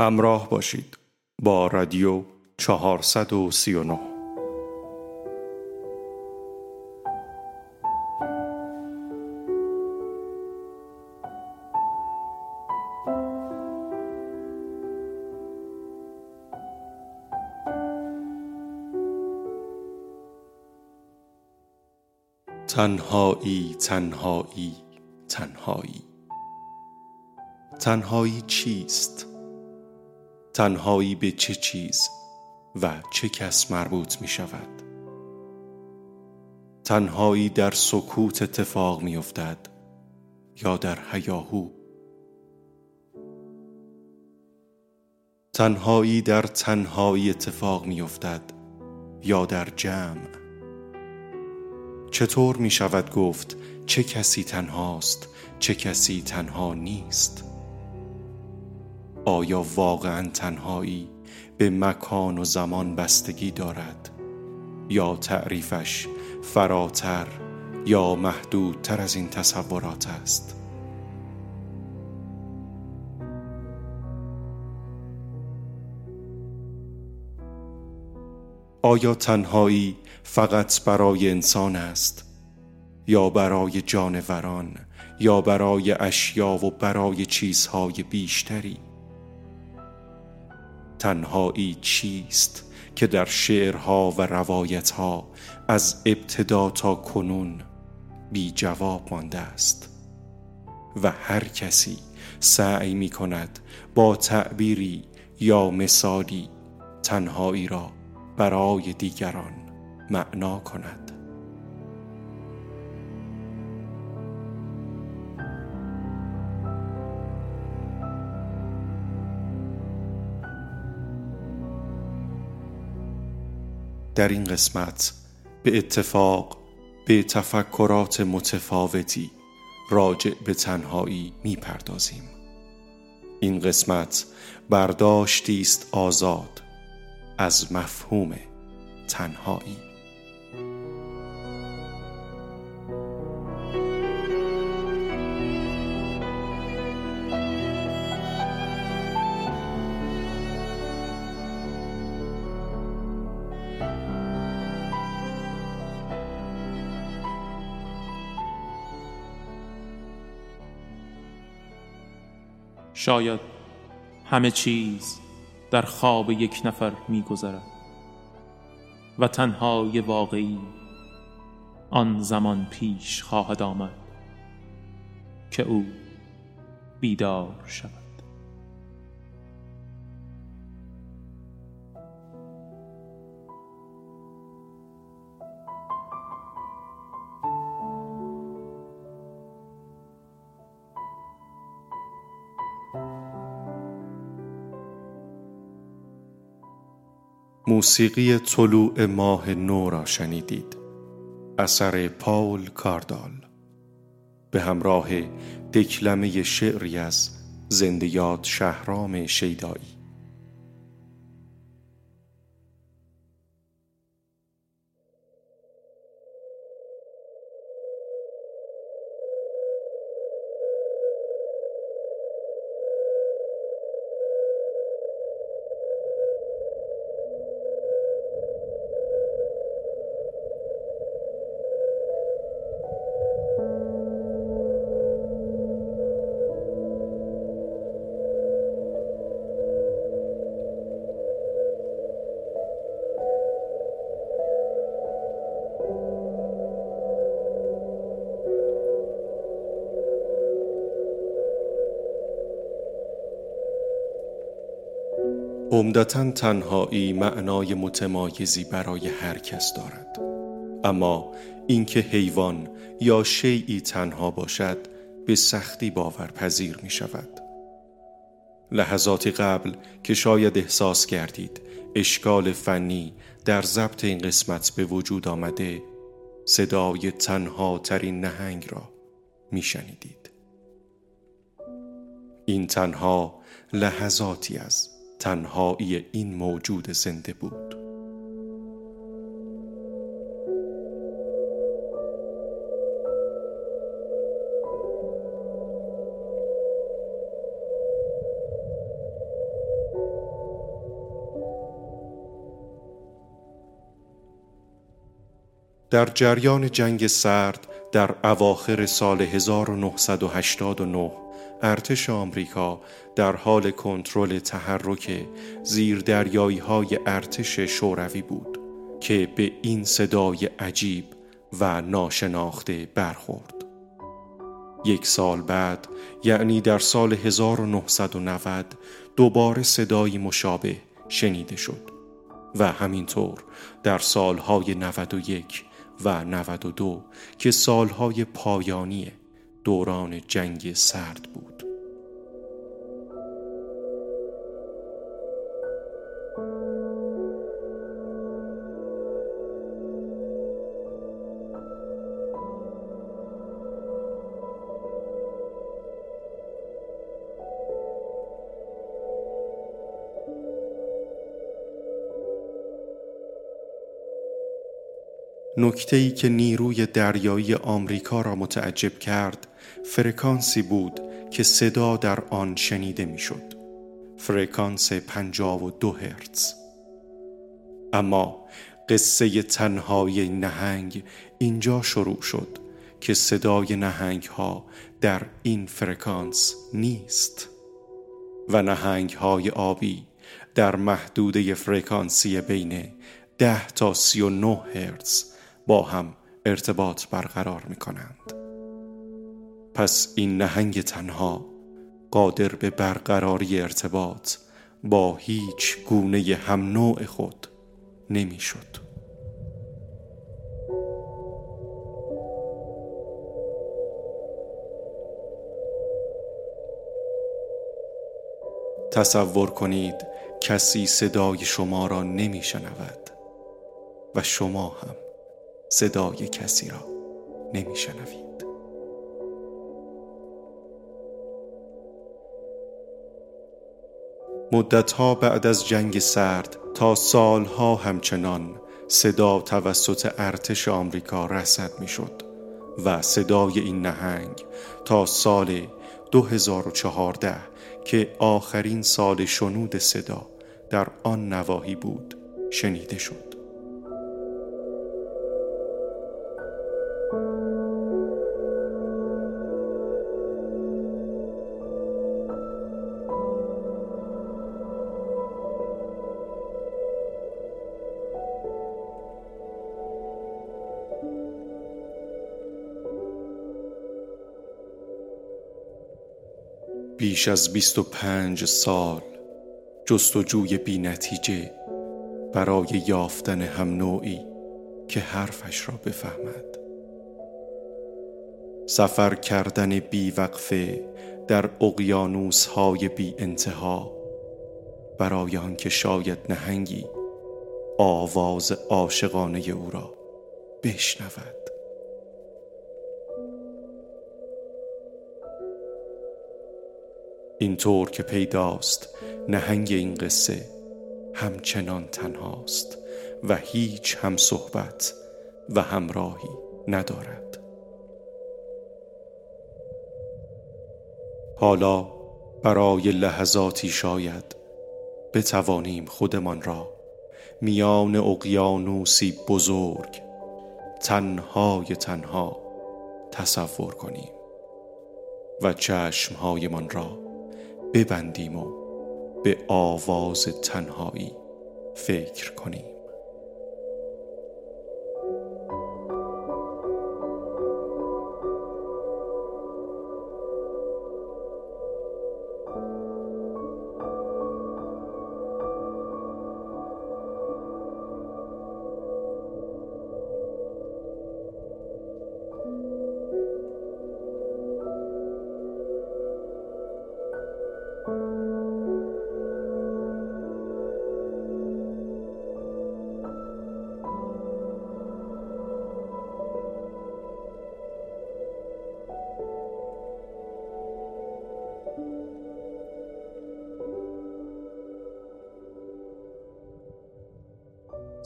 همراه باشید. با رادیو 439 تنهایی تنهایی تنهایی. تنهایی چیست؟ تنهایی به چه چیز و چه کس مربوط می شود؟ تنهایی در سکوت اتفاق می افتد یا در هیاهو تنهایی در تنهایی اتفاق می افتد یا در جمع؟ چطور می شود گفت چه کسی تنهاست چه کسی تنها نیست؟ آیا واقعا تنهایی به مکان و زمان بستگی دارد؟ یا تعریفش فراتر یا محدودتر از این تصورات است؟ آیا تنهایی فقط برای انسان است؟ یا برای جانوران؟ یا برای اشیا و برای چیزهای بیشتری؟ تنهایی چیست که در شعرها و روایتها از ابتدا تا کنون بی جواب مانده است و هر کسی سعی می کند با تعبیری یا مثالی تنهایی را برای دیگران معنا کند. در این قسمت به اتفاق به تفکرات متفاوتی راجع به تنهایی می‌پردازیم. این قسمت برداشتی است آزاد از مفهوم تنهایی. شاید همه چیز در خواب یک نفر میگذرد و تنهای واقعی آن زمان پیش خواهد آمد که او بیدار شود. موسیقی طلوع ماه نو را شنیدید. اثر پاول کاردال. به همراه دکلمه شعری از زندیات شهرام شیدایی. عمدتا تنهایی معنای متمایزی برای هر کس دارد اما اینکه حیوان یا شیعی تنها باشد به سختی باورپذیر می شود لحظاتی قبل که شاید احساس کردید اشکال فنی در ضبط این قسمت به وجود آمده صدای تنها ترین نهنگ را می شنیدید. این تنها لحظاتی از تنهایی این موجود زنده بود. در جریان جنگ سرد در اواخر سال 1989 ارتش آمریکا در حال کنترل تحرک زیردریایی های ارتش شوروی بود که به این صدای عجیب و ناشناخته برخورد. یک سال بعد یعنی در سال 1990 دوباره صدایی مشابه شنیده شد و همینطور در سالهای 91 و 92 که سالهای پایانی دوران جنگ سرد بود. نکته ای که نیروی دریایی آمریکا را متعجب کرد فرکانسی بود که صدا در آن شنیده می‌شد. فرکانس پنجاه و دو هرتز اما قصه تنهایی نهنگ اینجا شروع شد که صدای نهنگ ها در این فرکانس نیست و نهنگ های آبی در محدوده فرکانسی بین ده تا سی و نه هرتز با هم ارتباط برقرار می کنند. پس این نهنگ تنها قادر به برقراری ارتباط با هیچ گونه هم نوع خود نمی‌شد. تصور کنید کسی صدای شما را نمی شنود و شما هم صدای کسی را نمیشنوید. مدتها بعد از جنگ سرد تا سالها همچنان صدا توسط ارتش آمریکا رسد می‌شد و صدای این نهنگ تا سال 2014 که آخرین سال شنود صدا در آن نواحی بود شنیده شد. بیش از بیست و پنج سال جستجوی بی نتیجه برای یافتن هم نوعی که حرفش را بفهمد. سفر کردن بی وقفه در اقیانوس های بی انتها برای آنکه شاید نهنگی آواز عاشقانه او را بشنود. اینطور که پیداست نهنگ این قصه همچنان تنهاست و هیچ هم صحبت و همراهی ندارد. حالا برای لحظاتی شاید بتوانیم خودمان را میان اقیانوسی بزرگ تنهای تنها تصور کنیم و چشمهایمان را ببندیم و به آواز تنهایی فکر کنیم.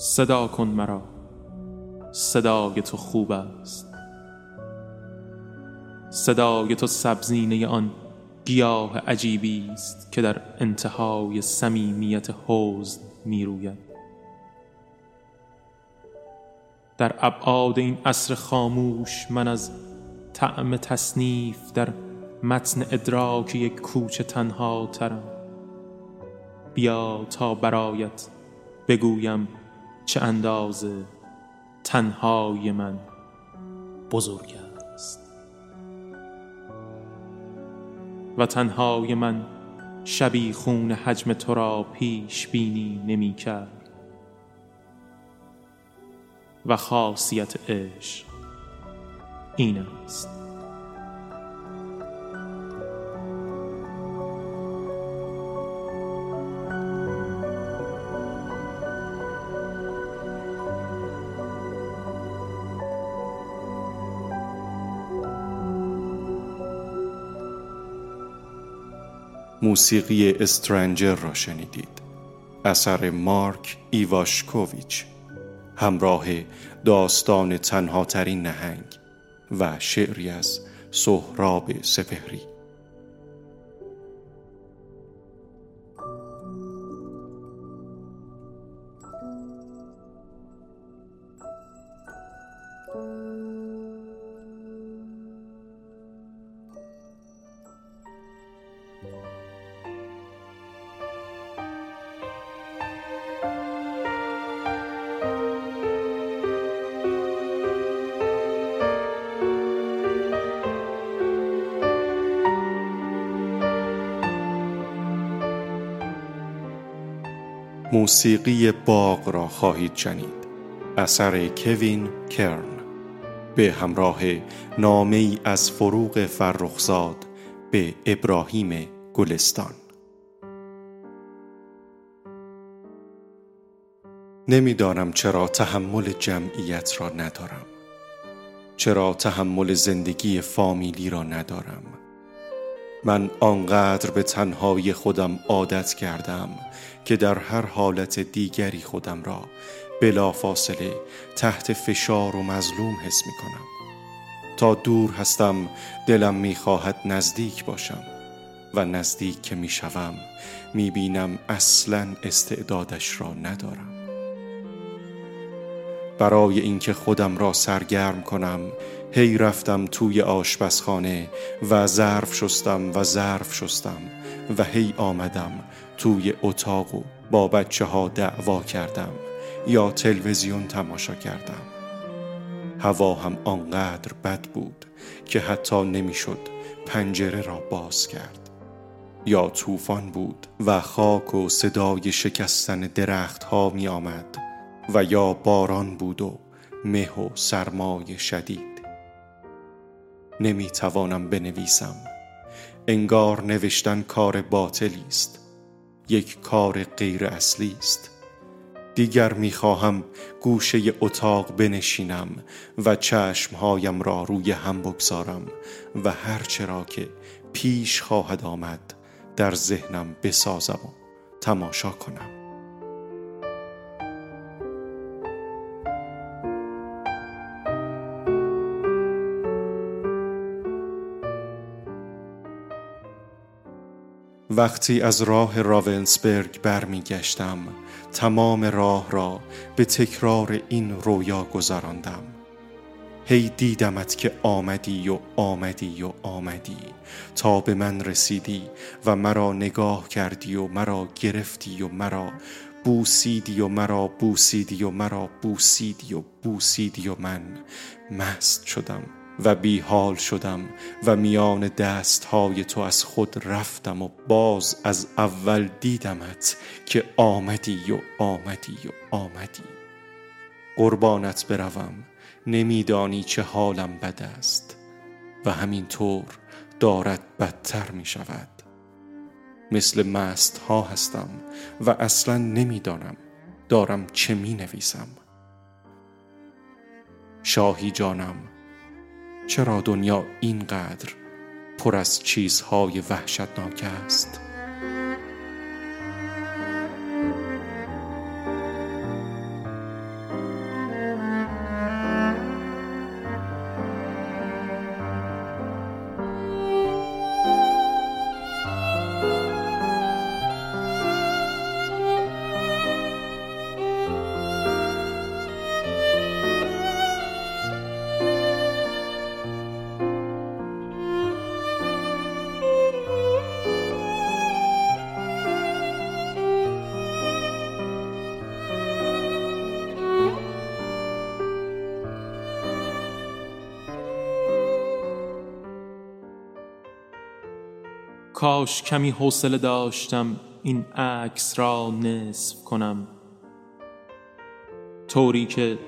صدا کن مرا. صدای تو خوب است. صدای تو سبزینه آن گیاه عجیبی است که در انتهای صمیمیت حوزن می روید در ابعاد این عصر خاموش من از طعم تصنیف در متن ادراک یک کوچه تنها ترم. بیا تا برایت بگویم چه اندازه تنهای من بزرگ است. و تنهای من شبی خون حجم تو را پیش بینی نمی کرد. و خاصیت عشق این است. موسیقی استرنجر را شنیدید. اثر مارک ایواشکوویچ همراه داستان تنهاترین نهنگ و شعری از سهراب سپهری. موسیقی باغ را خواهید شنید. اثر کوین کرن. به همراه نامه ای از فروغ فرخزاد به ابراهیم گلستان. نمی‌دانم چرا تحمل جمعیت را ندارم. چرا تحمل زندگی فامیلی را ندارم. من آنقدر به تنهایی خودم عادت کردم که در هر حالت دیگری خودم را بلافاصله تحت فشار و مظلوم حس می کنم. تا دور هستم دلم می خواهد نزدیک باشم و نزدیک که می شوم می بینم اصلا استعدادش را ندارم. برای اینکه خودم را سرگرم کنم هی رفتم توی آشپزخانه و ظرف شستم و ظرف شستم و هی آمدم توی اتاق و با بچه ها دعوا کردم یا تلویزیون تماشا کردم. هوا هم آنقدر بد بود که حتی نمی‌شد پنجره را باز کرد. یا طوفان بود و خاک و صدای شکستن درخت ها می آمد و یا باران بود و مه و سرمای شدید. نمی توانم بنویسم. انگار نوشتن کار باطلی است. یک کار غیر اصلی است. دیگر می‌خواهم گوشه اتاق بنشینم و چشمهایم را روی هم بگذارم و هرچرا که پیش خواهد آمد در ذهنم بسازم و تماشا کنم. وقتی از راه راونسبرگ برمیگشتم تمام راه را به تکرار این رویا گذراندم هی دیدمت که آمدی و آمدی و آمدی تا به من رسیدی و مرا نگاه کردی و مرا گرفتی و مرا بوسیدی و مرا بوسیدی و مرا بوسیدی و بوسیدی و من مست شدم. و بی حال شدم و میان دست های تو از خود رفتم و باز از اول دیدمت که آمدی و آمدی و آمدی. قربانت بروم نمیدانی چه حالم بد است و همین طور دارد بدتر می شود مثل مست ها هستم و اصلا نمی‌دانم دارم چه می نویسم شاهی جانم چرا دنیا اینقدر پر از چیزهای وحشتناک است؟ کاش کمی حوصله داشتم این عکس را نصف کنم. طوری که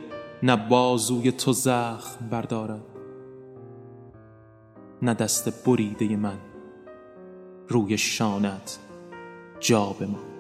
نه بازوی تو زخم بردارد نه دست بریده من روی شانت جا بمان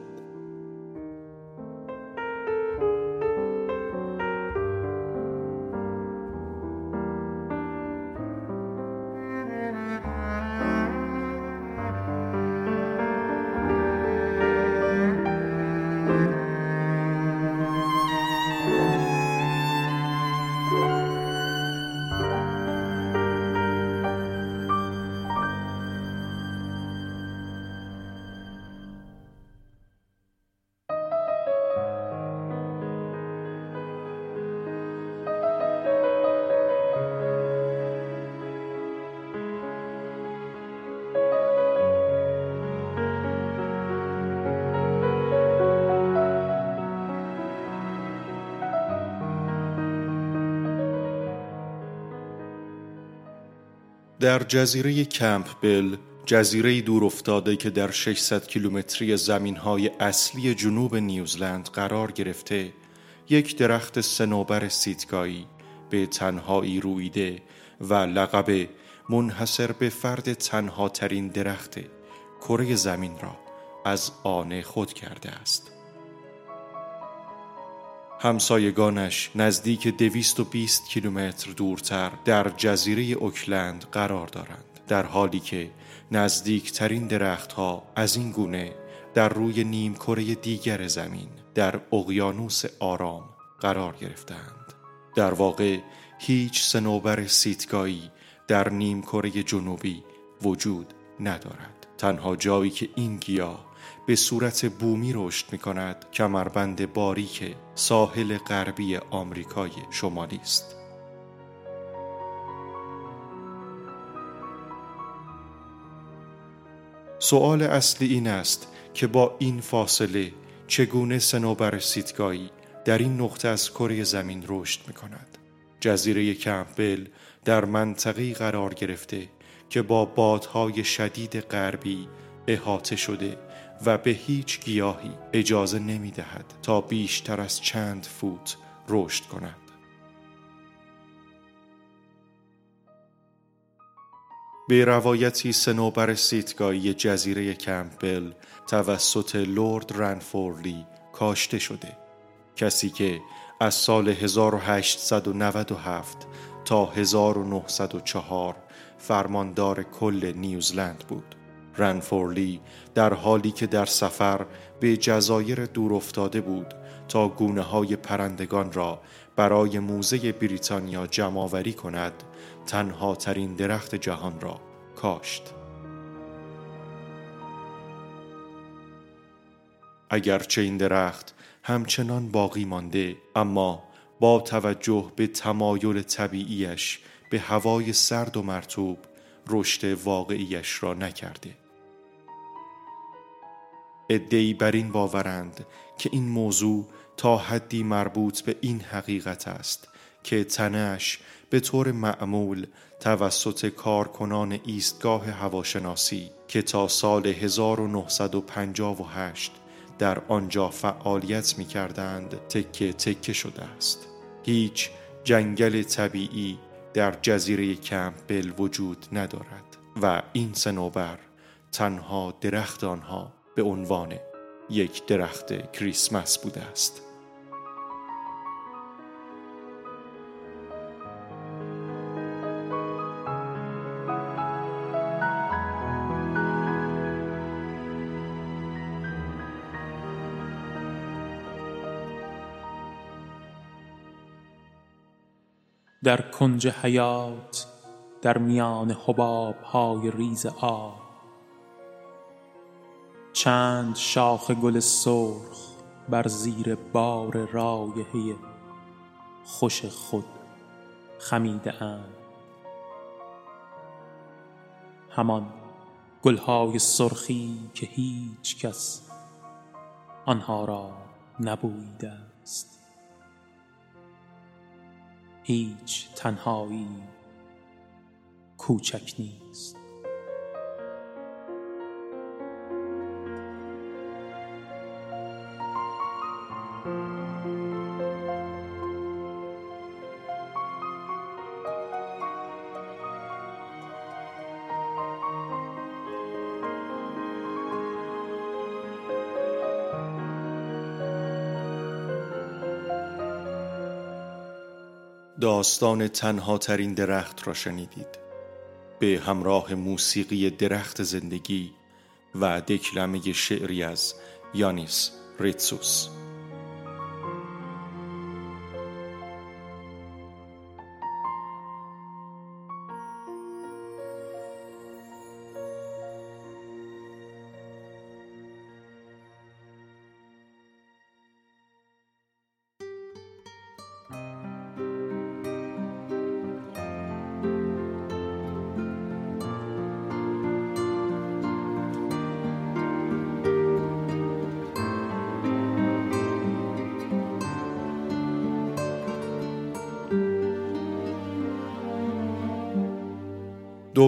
در جزیره کمپ جزیره دور افتاده که در 600 کیلومتری زمینهای اصلی جنوب نیوزلند قرار گرفته یک درخت سنوبر سیتکایی به تنهایی رویده و لقب منحصر به فرد تنها ترین درخت کره زمین را از آن خود کرده است. همسایگانش نزدیک دویست و بیست کیلومتر دورتر در جزیره اوکلند قرار دارند. در حالی که نزدیکترین درختها از این گونه در روی نیم کره دیگر زمین در اقیانوس آرام قرار گرفتند در واقع هیچ سنوبر سیتگایی در نیم کره جنوبی وجود ندارد. تنها جایی که این گیاه به صورت بومی رشد می کند کمربند باریک ساحل غربی آمریکای شمالی است. سوال اصلی این است که با این فاصله چگونه سنوبر سیتگایی در این نقطه از کره زمین رشد می کند. جزیره کمپبل در منطقی قرار گرفته که با بادهای شدید غربی احاطه شده و به هیچ گیاهی اجازه نمی دهد تا بیشتر از چند فوت رشد کند. به روایتی سنوبر سیتگایی جزیره کمپبل توسط لورد رنفورلی کاشته شده کسی که از سال 1897 تا 1904 فرماندار کل نیوزلند بود رنفورلی در حالی که در سفر به جزایر دور افتاده بود تا گونه های پرندگان را برای موزه بریتانیا جمعآوری کند تنها ترین درخت جهان را کاشت. اگرچه این درخت همچنان باقی مانده اما با توجه به تمایل طبیعیش به هوای سرد و مرتوب رشد واقعیش را نکرده. ادهی بر این باورند که این موضوع تا حدی مربوط به این حقیقت است که تنش به طور معمول توسط کارکنان ایستگاه هواشناسی که تا سال 1958 در آنجا فعالیت می کردند تکه تکه شده است. هیچ جنگل طبیعی در جزیره کمپبل وجود ندارد و این سنوبر تنها درخت آنها به عنوان یک درخت کریسمس بوده است. در کنج حیات در میان حباب های ریز آب چند شاخ گل سرخ بر زیر بار رایحه خوش خود خمیده اند. همان گلهای سرخی که هیچ کس آنها را نبویده است. هیچ تنهایی کوچک نیست. داستان تنها ترین درخت را شنیدید. به همراه موسیقی درخت زندگی و دکلمه شعری از یانیس ریتسوس.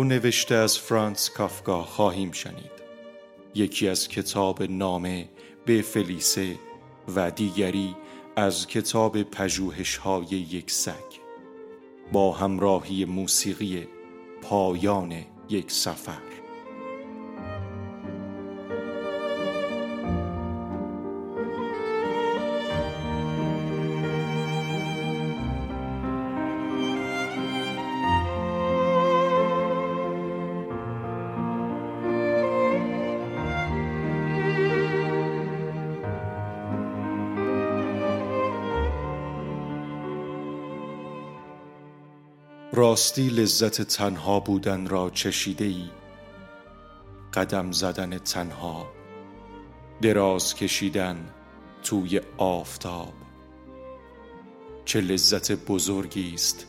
نوشته از فرانس کافکا خواهیم شنید. یکی از کتاب نامه به فلیسه و دیگری از کتاب پژوهش های یک سگ. با همراهی موسیقی پایان یک سفر. راستی لذت تنها بودن را چشیده ای قدم زدن تنها دراز کشیدن توی آفتاب. چه لذت بزرگی است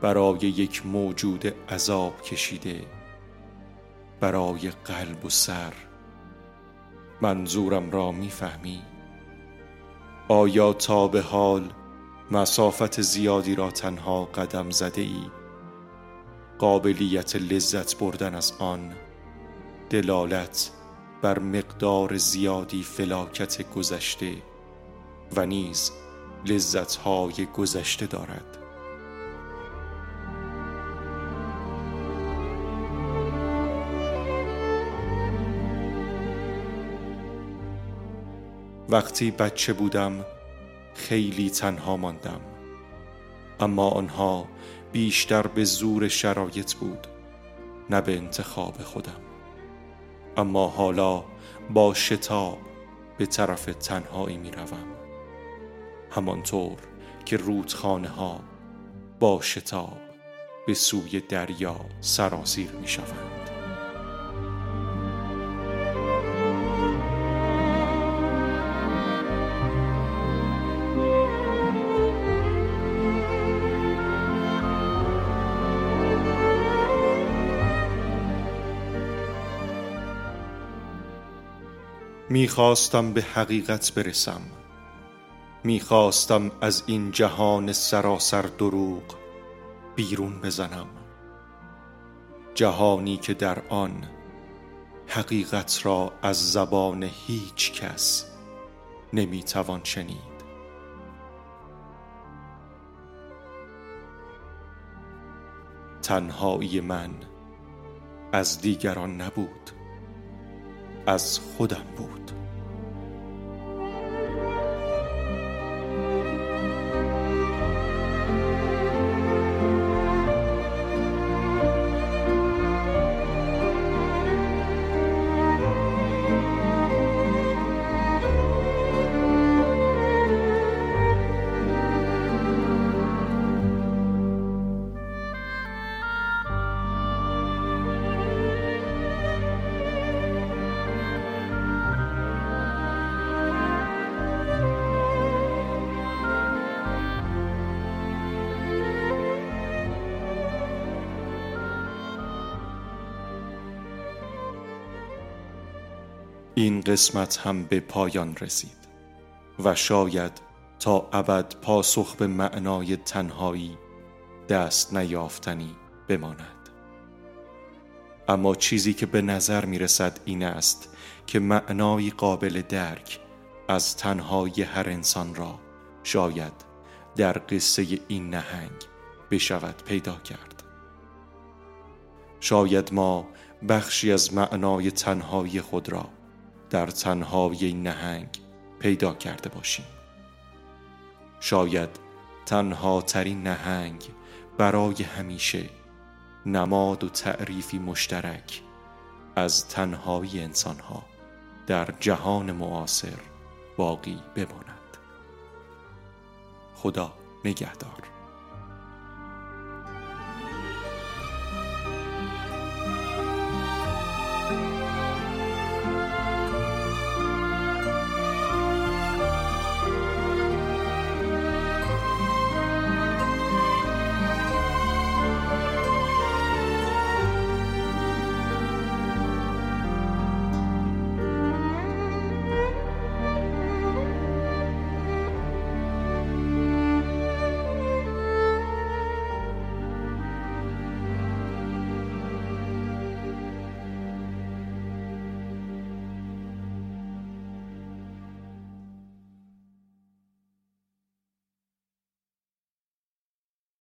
برای یک موجود عذاب کشیده. برای قلب و سر منظورم را می‌فهمی؟ آیا تا به حال مسافت زیادی را تنها قدم زده ای قابلیت لذت بردن از آن دلالت بر مقدار زیادی فلاکت گذشته و نیز لذتهای گذشته دارد. وقتی بچه بودم خیلی تنها ماندم. اما آنها بیشتر به زور شرایط بود نه به انتخاب خودم. اما حالا با شتاب به طرف تنهایی می روم. همانطور که رودخانه ها با شتاب به سوی دریا سرازیر می شوند. می‌خواستم به حقیقت برسم. می‌خواستم از این جهان سراسر دروغ بیرون بزنم. جهانی که در آن حقیقت را از زبان هیچ کس نمی‌توان شنید. تنهایی من از دیگران نبود. از خودم بود. این قسمت هم به پایان رسید و شاید تا ابد پاسخ به معنای تنهایی دست نیافتنی بماند. اما چیزی که به نظر می رسد این است که معنایی قابل درک از تنهایی هر انسان را شاید در قصه این نهنگ بشود پیدا کرد. شاید ما بخشی از معنای تنهایی خود را در تنهایی نهنگ پیدا کرده باشیم. شاید تنها ترین نهنگ برای همیشه نماد و تعریفی مشترک از تنهایی انسانها در جهان معاصر باقی بماند. خدا نگهدار.